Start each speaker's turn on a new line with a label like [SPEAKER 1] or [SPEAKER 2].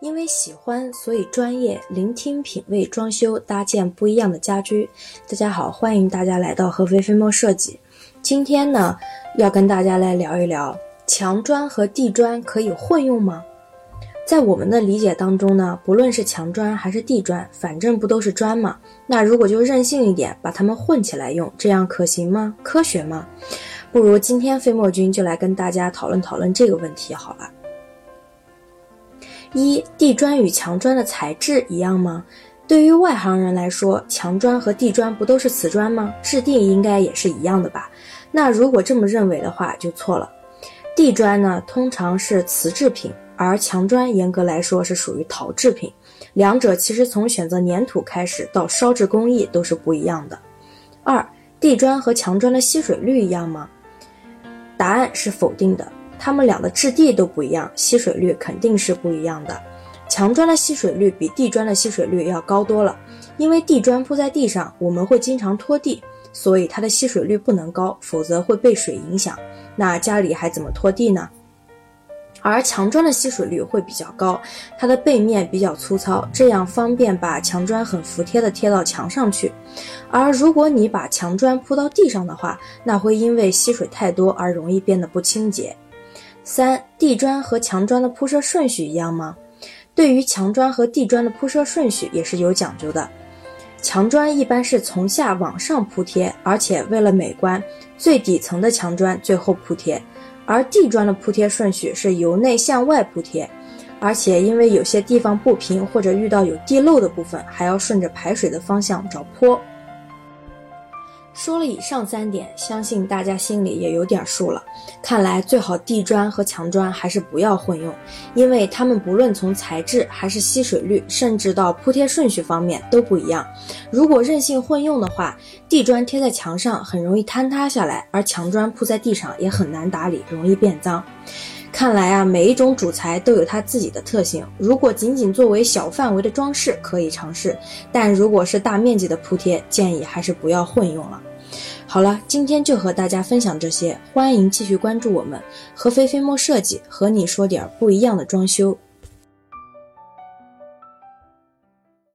[SPEAKER 1] 因为喜欢，所以专业聆听、品味装修，搭建不一样的家居。大家好，欢迎大家来到合肥飞墨设计。今天呢，要跟大家来聊一聊墙砖和地砖可以混用吗？在我们的理解当中呢，不论是墙砖还是地砖，反正不都是砖吗？那如果就任性一点，把它们混起来用，这样可行吗？科学吗？不如今天飞墨君就来跟大家讨论讨论这个问题好了。一地砖与墙砖的材质一样吗？对于外行人来说，墙砖和地砖不都是瓷砖吗？质地应该也是一样的吧？那如果这么认为的话，就错了。地砖呢，通常是瓷制品，而墙砖严格来说是属于陶制品。两者其实从选择粘土开始到烧制工艺都是不一样的。二，地砖和墙砖的吸水率一样吗？答案是否定的。它们俩的质地都不一样，吸水率肯定是不一样的。墙砖的吸水率比地砖的吸水率要高多了，因为地砖铺在地上，我们会经常拖地，所以它的吸水率不能高，否则会被水影响。那家里还怎么拖地呢？而墙砖的吸水率会比较高，它的背面比较粗糙，这样方便把墙砖很服帖的贴到墙上去。而如果你把墙砖铺到地上的话，那会因为吸水太多而容易变得不清洁。三地砖和墙砖的铺设顺序一样吗？对于墙砖和地砖的铺设顺序也是有讲究的。墙砖一般是从下往上铺贴，而且为了美观，最底层的墙砖最后铺贴；而地砖的铺贴顺序是由内向外铺贴，而且因为有些地方不平或者遇到有地漏的部分，还要顺着排水的方向找坡。说了以上三点，相信大家心里也有点数了。看来最好地砖和墙砖还是不要混用，因为它们不论从材质还是吸水率，甚至到铺贴顺序方面都不一样。如果任性混用的话，地砖贴在墙上很容易坍塌下来，而墙砖铺在地上也很难打理，容易变脏。看来啊，每一种主材都有它自己的特性。如果仅仅作为小范围的装饰，可以尝试；但如果是大面积的铺贴，建议还是不要混用了。好了，今天就和大家分享这些，欢迎继续关注我们合肥飞墨设计，和你说点不一样的装修。